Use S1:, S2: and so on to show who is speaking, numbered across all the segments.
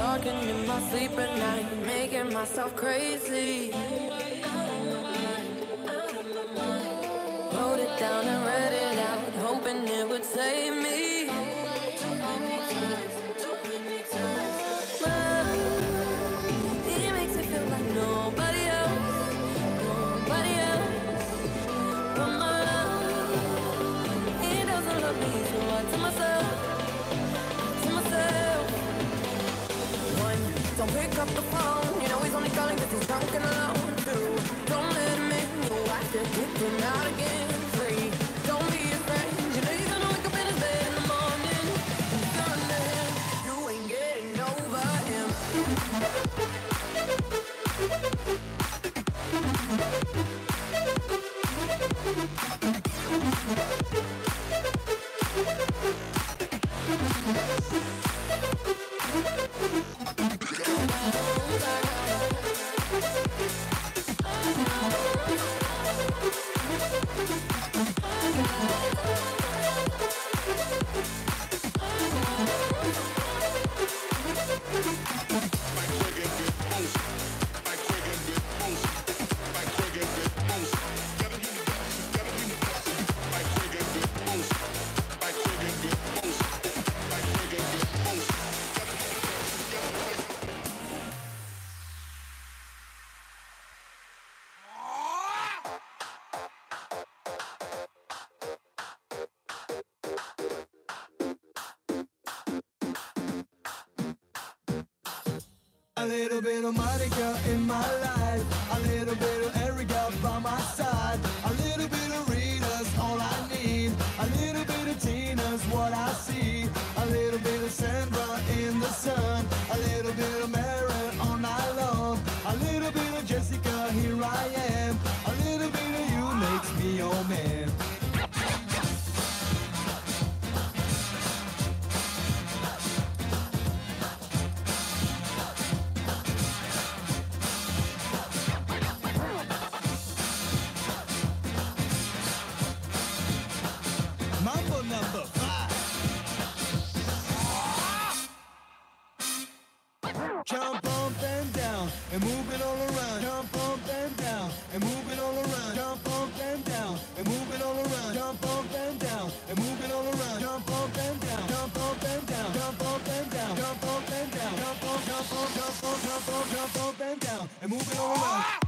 S1: Talking in my sleep at night, making myself crazy. Wrote it down and read it out, hoping it would save me. Up the phone.
S2: Little bit of Monica in my life, a little bit of Erica by my side, a little bit of Rita's all I need, a little bit of Tina's what I see, a little bit of Sandra in the sun, a little bit of Mary move it all around. Jump up and down and move it all around. Jump up and down and move it all around. Jump up and down and move it all around. Jump up and down. Jump up and down. Jump up and down. Jump up and down. Jump up, jump up, jump up, jump up, jump up and down and move it all around.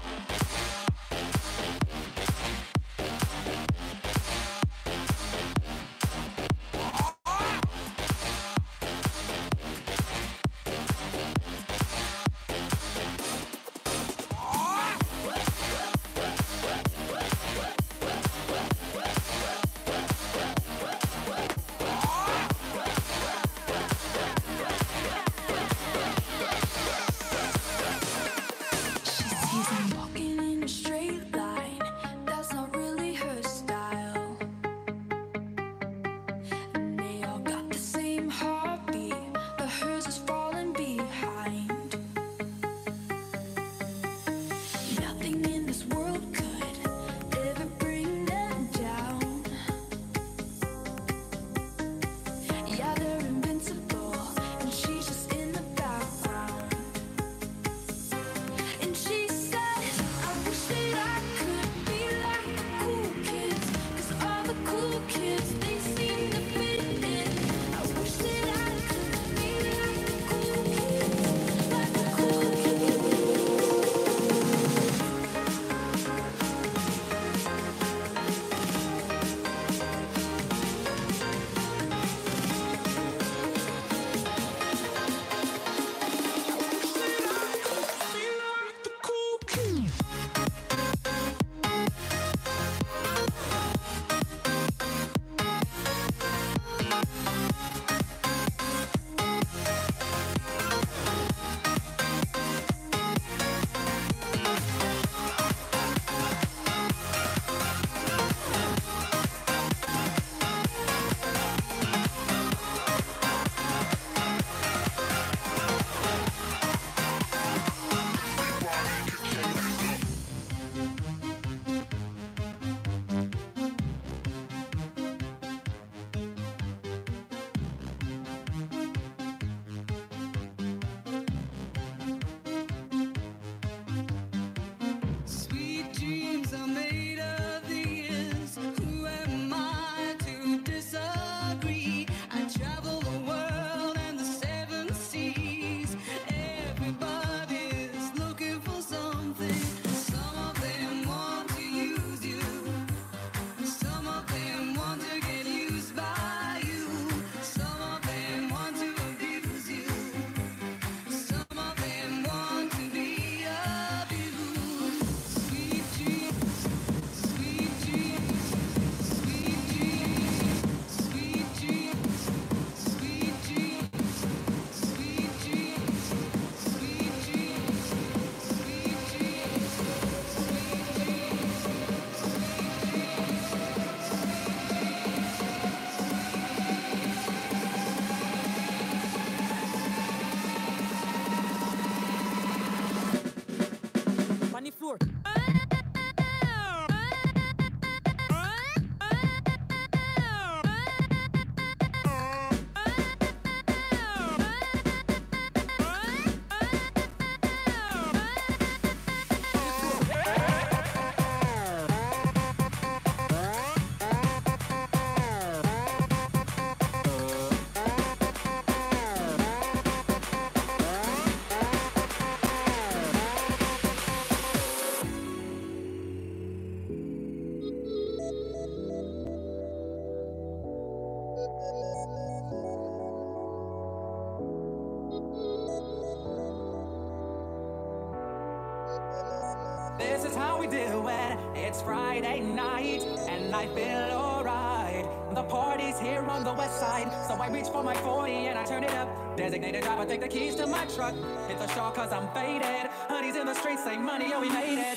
S3: I reach for my 40 and I turn it up. Designated driver, take the keys to my truck. Hit the shore cause I'm faded. Honey's in the streets, say money, oh, we made it.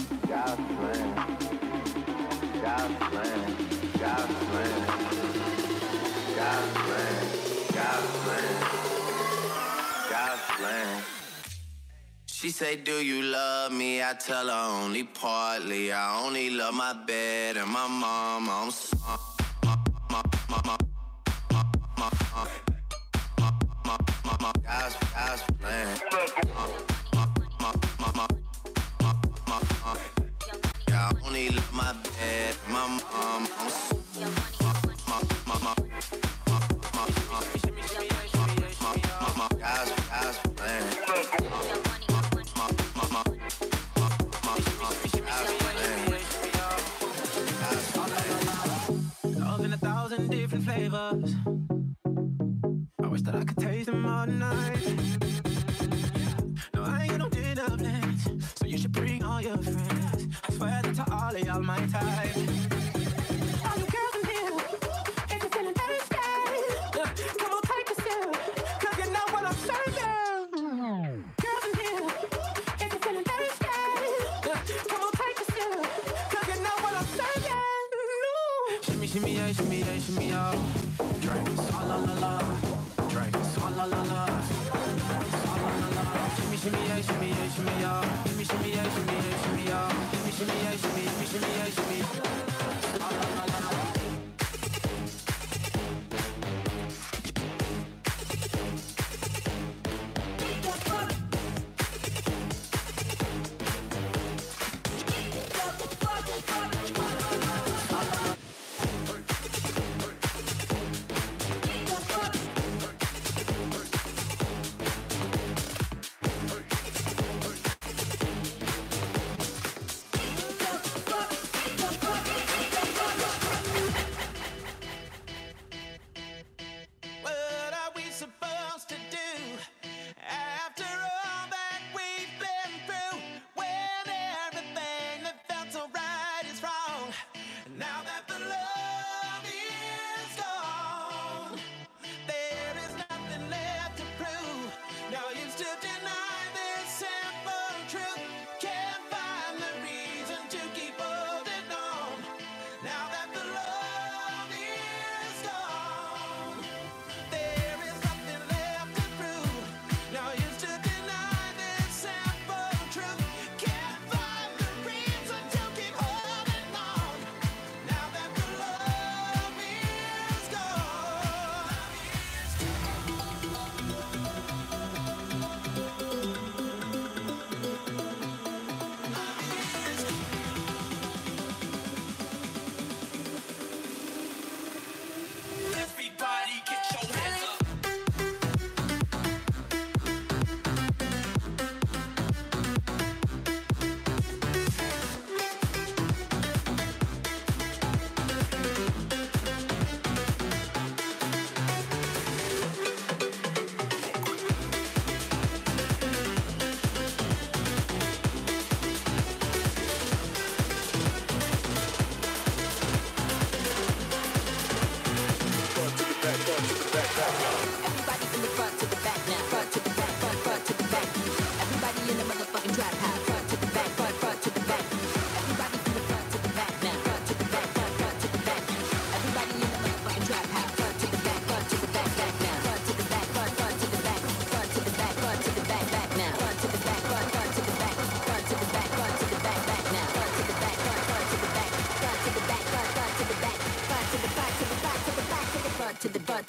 S4: She say, Do you love me? I tell her only partly. I only love my bed and my mom. I'm sorry. I only love my bed, my mom. I'm so
S3: all your friends. I swear that to all of y'all my type. All you girls in here, if you're feeling thirsty, come on, take a you know what I'm serving. Girls in here, if you're feeling thirsty, come on, take a you know what I'm serving. Shimmy, shimmy, yeah, shimmy, yeah, shimmy, yeah. Drink, swalla la la la.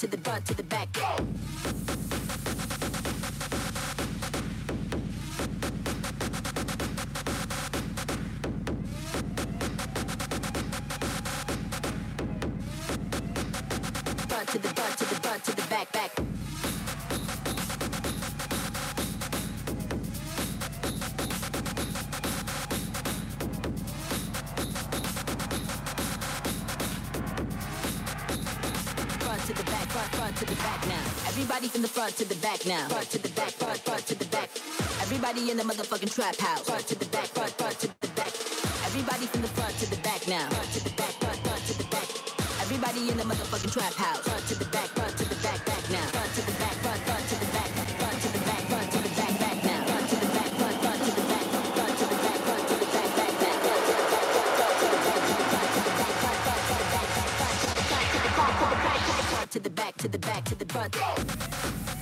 S5: Front to the back now. Front to the back, front, front to the back. Everybody in the motherfucking trap house. Front to the back, front, front to the back. Everybody from the front to the back now. Front to the back, front, front to the back. Everybody in the motherfucking trap house. Front to the back, front to the back, back now. Front to the back, front, front to the back. To the back, to the back, back to the back, front to the back. To the back, to the back, back. To the back, to the back, to the.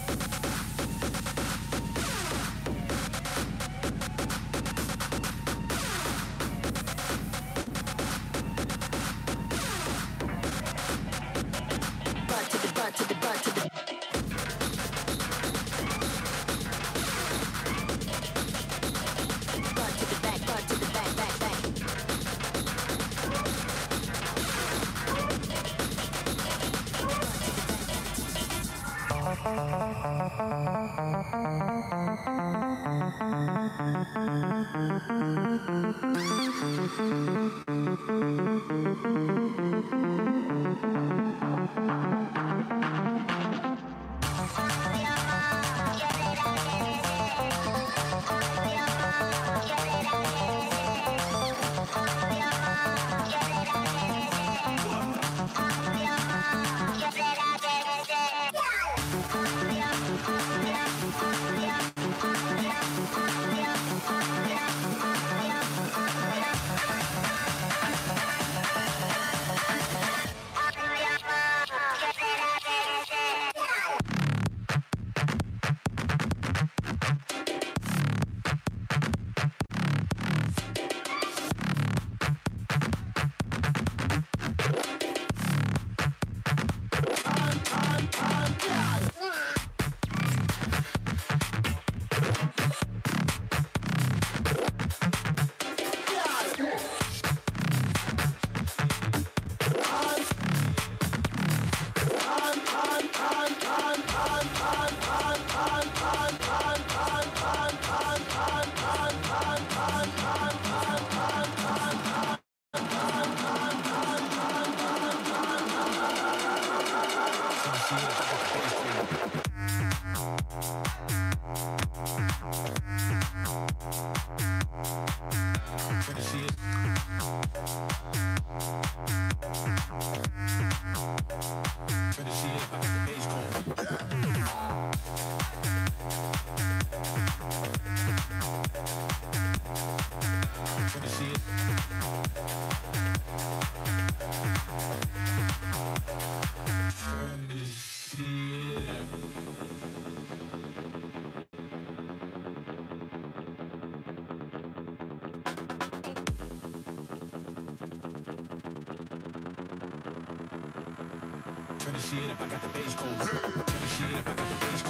S5: shit
S6: up, I
S7: got the bass cold, going. Turn the shit If I got the bass cold.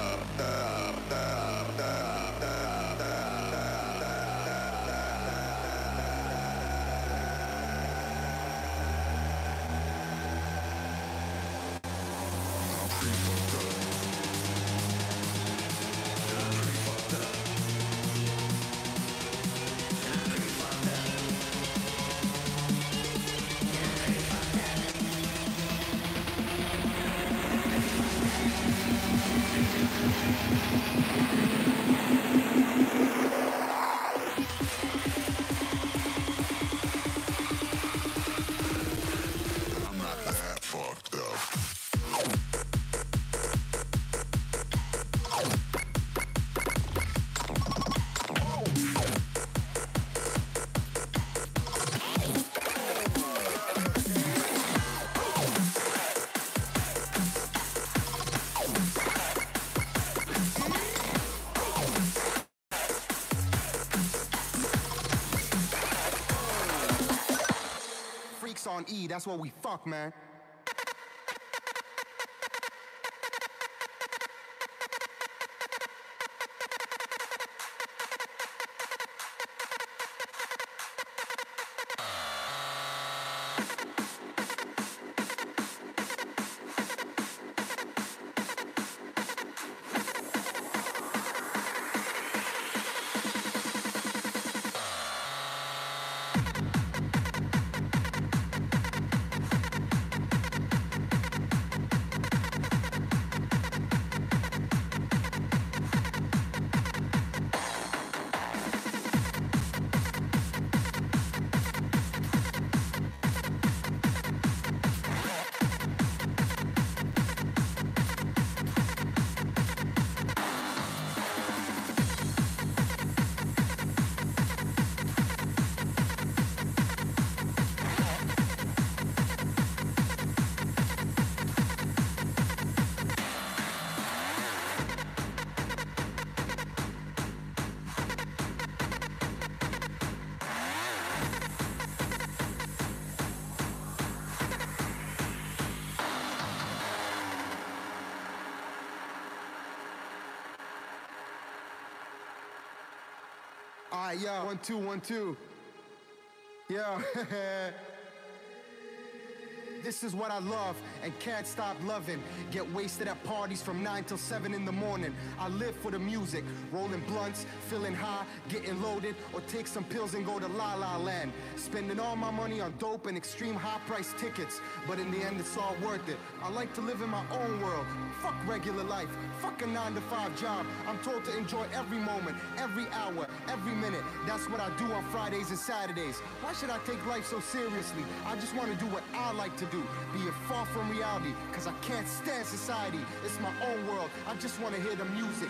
S6: that's what we fuck, man. One, two, one, two. Yeah. This is what I love and can't stop loving. Get wasted at parties from 9 till 7 in the morning. I live for the music, rolling blunts, feeling high, getting loaded, or take some pills and go to La La Land. Spending all my money on dope and extreme high price tickets, but in the end it's all worth it. I like to live in my own world. Fuck regular life, fuck a 9 to 5 job. I'm told to enjoy every moment, every hour, every minute. That's what I do on Fridays and Saturdays. Why should I take life so seriously? I just want to do what I like to do, be it far from reality, cause I can't stand society. It's my own world. I just want to hear the music.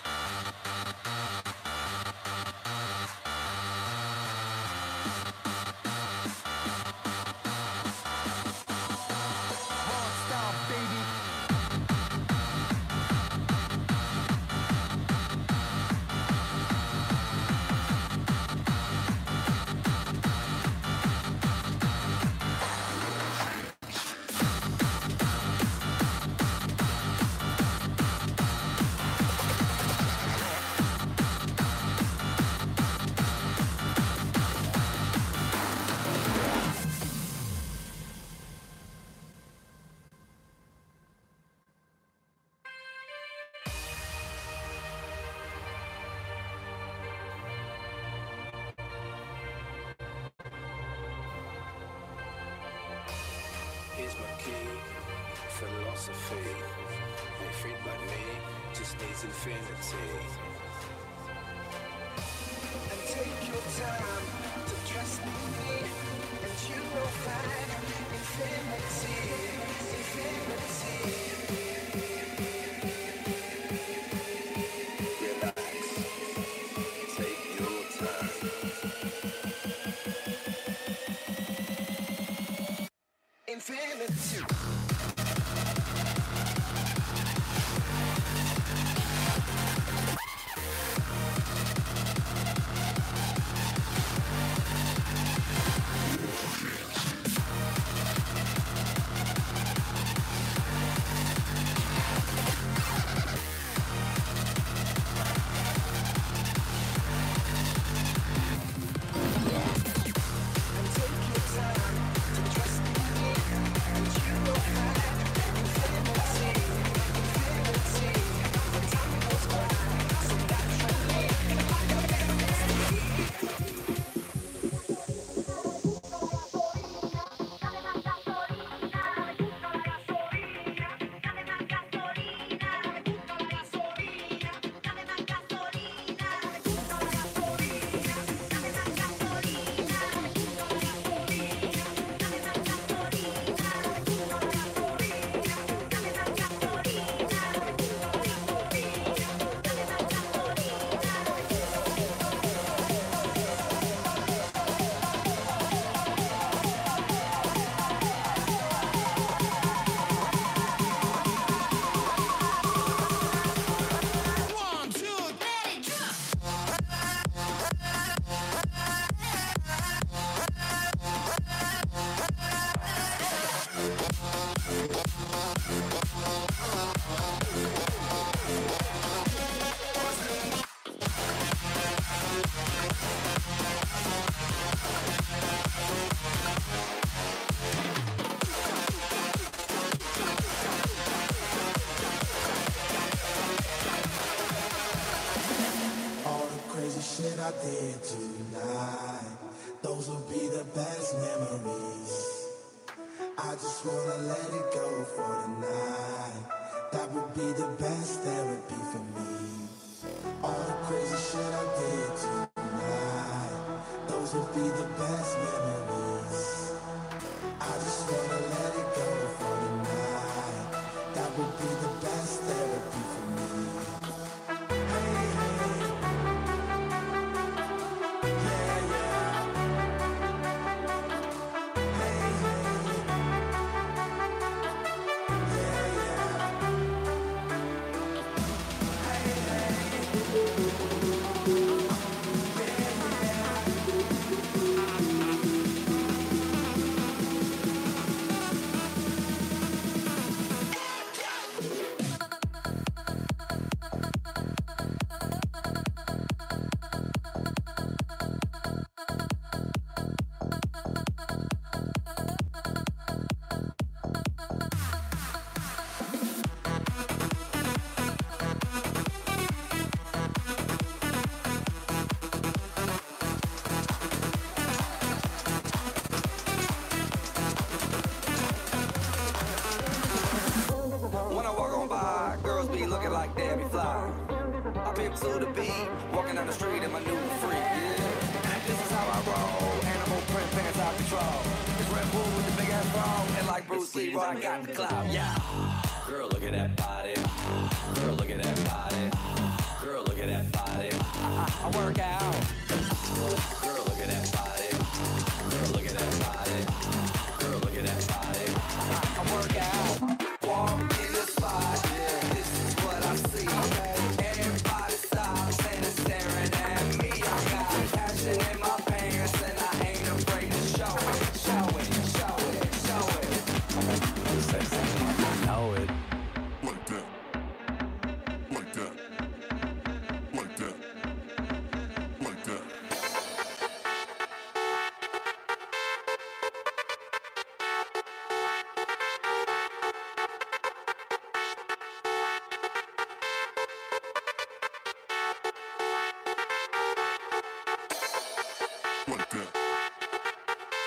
S8: philosophy. When freed by me, just needs infinity.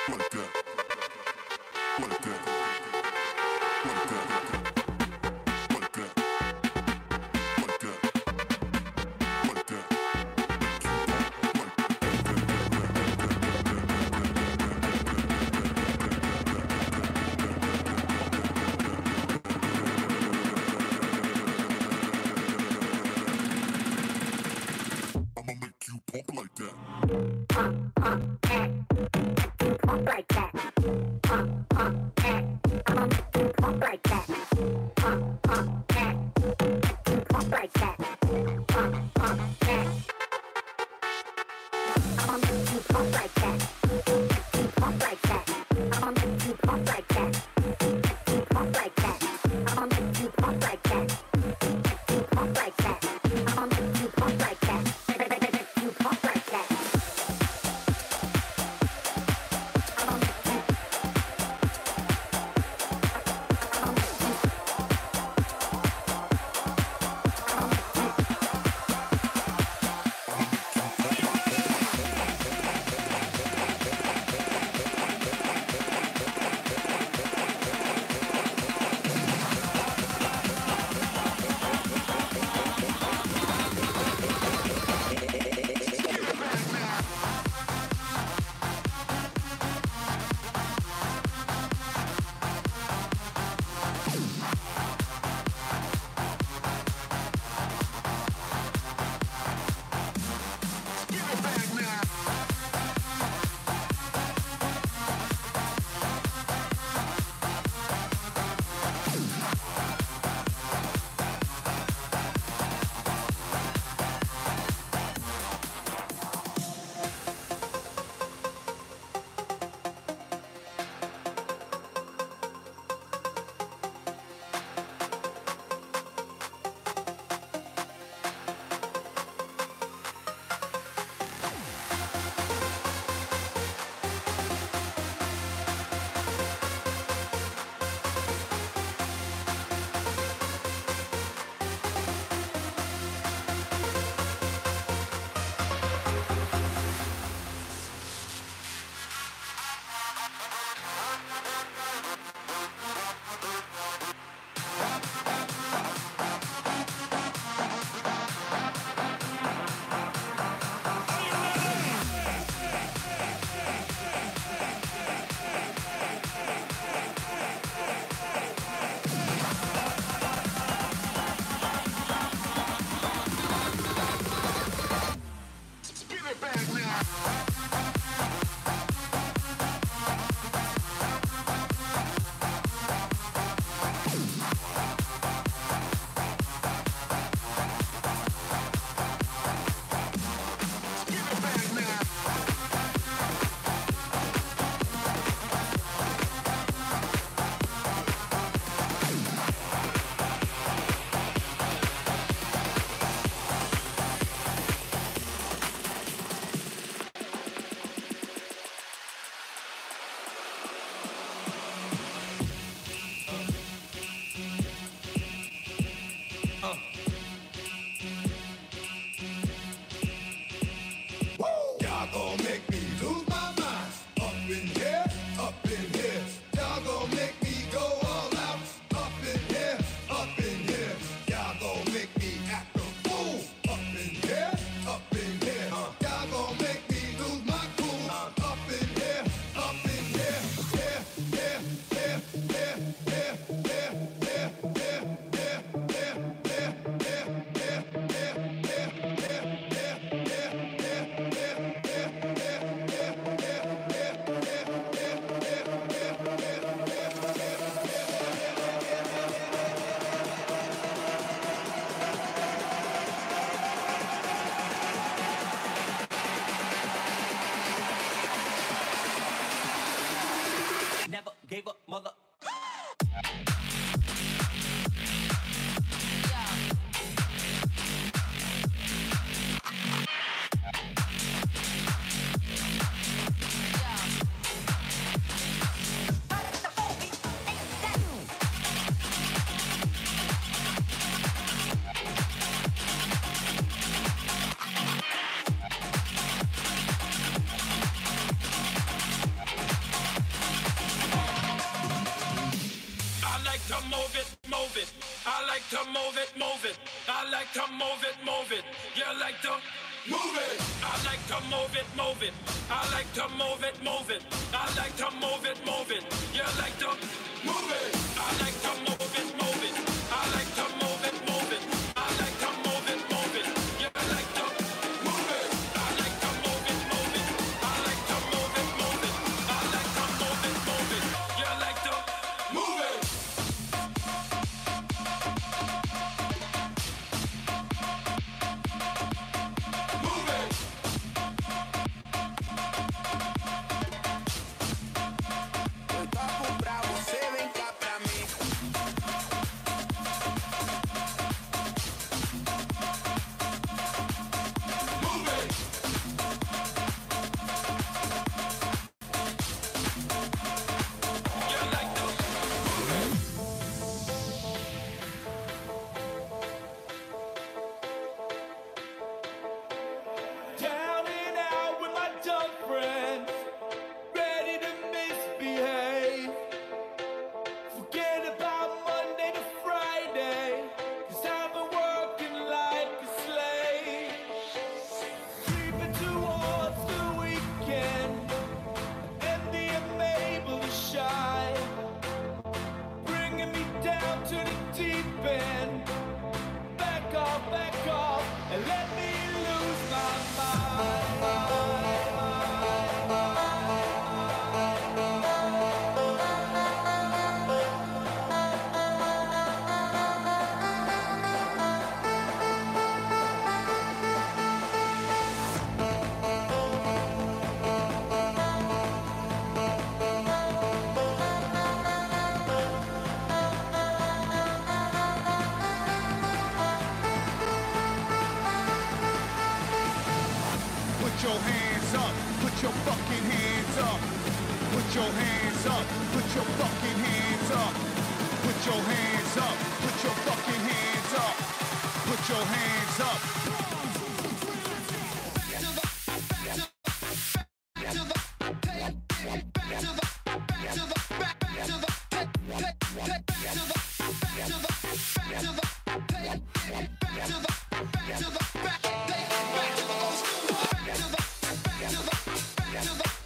S9: Like that.
S10: Like that. Like that.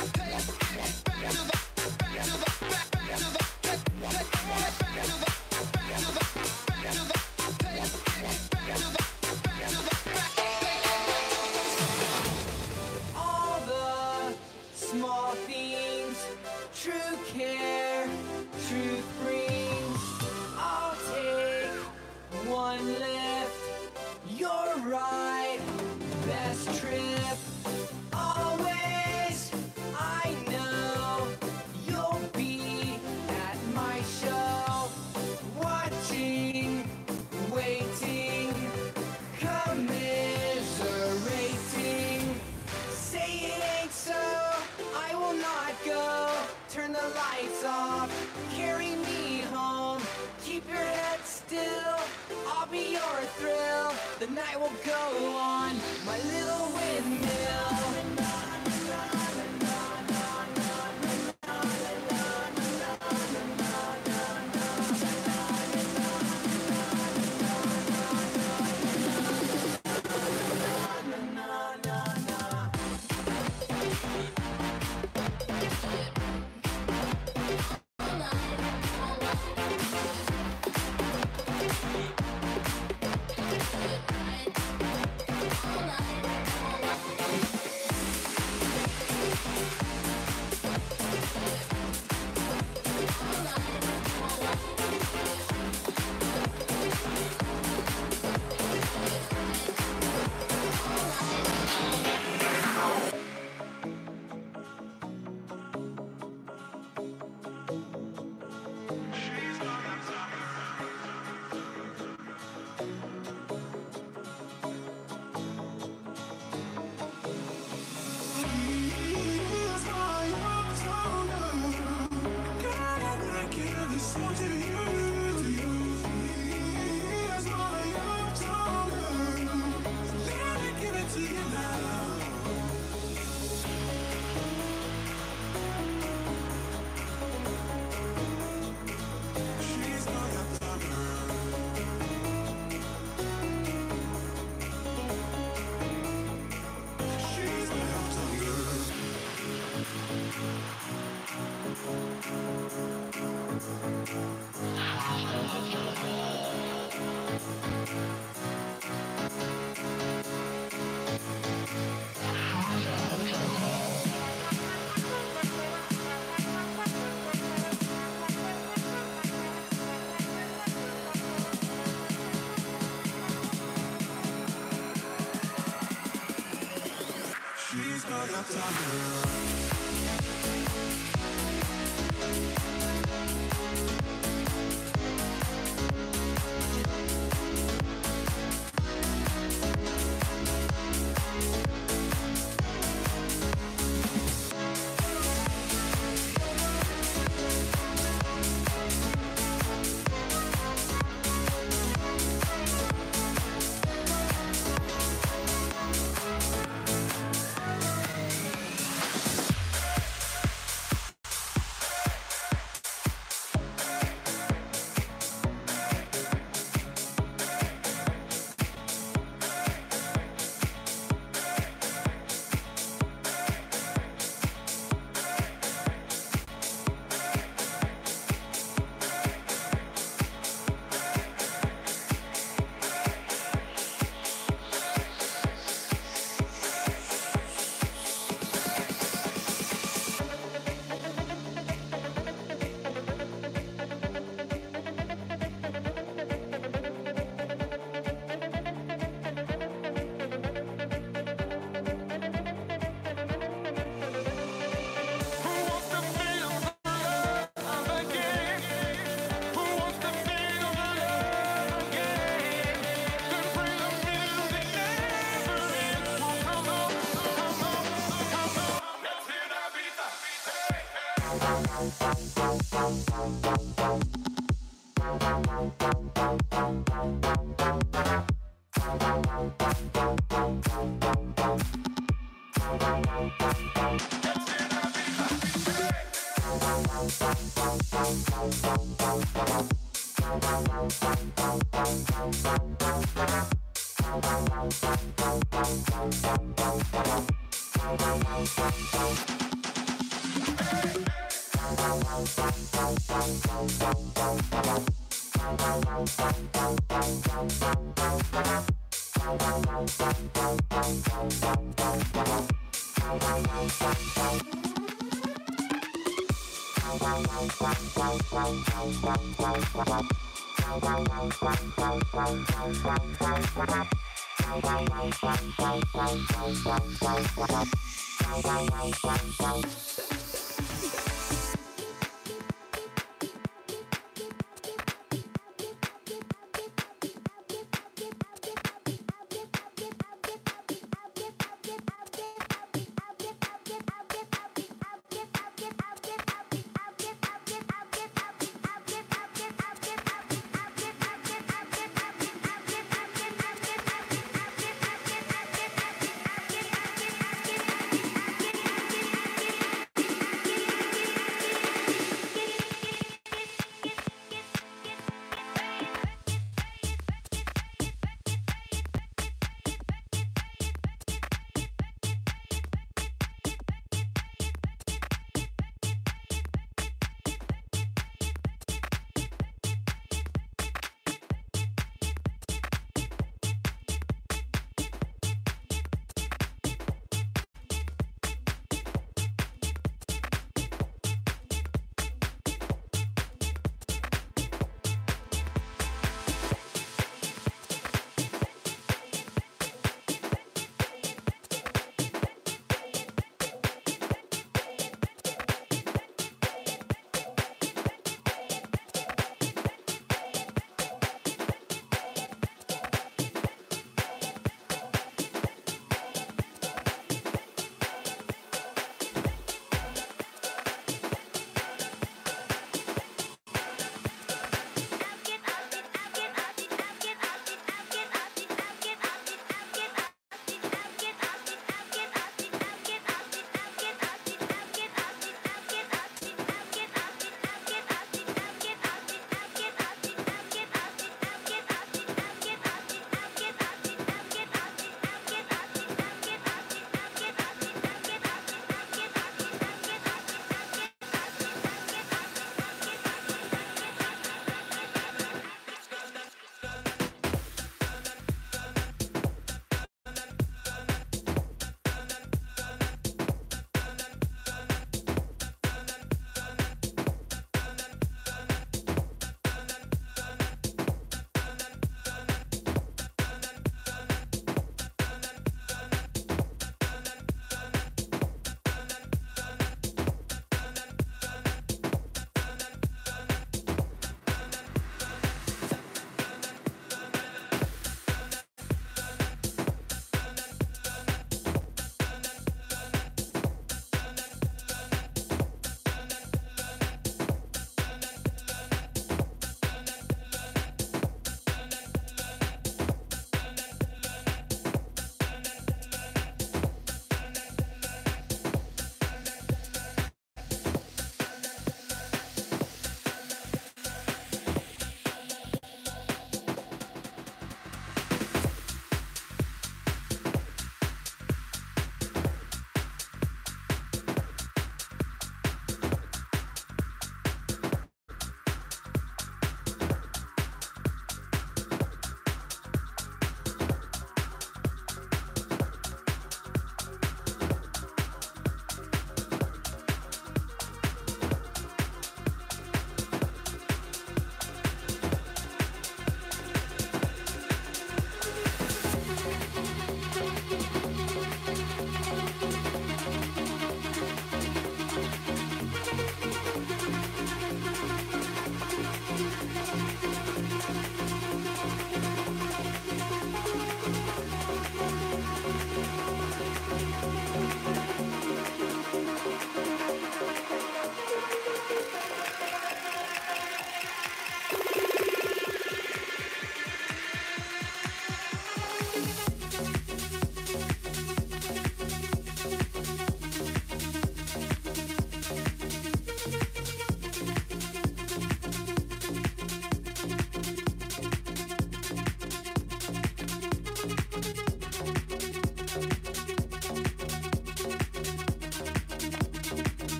S11: All
S12: Thank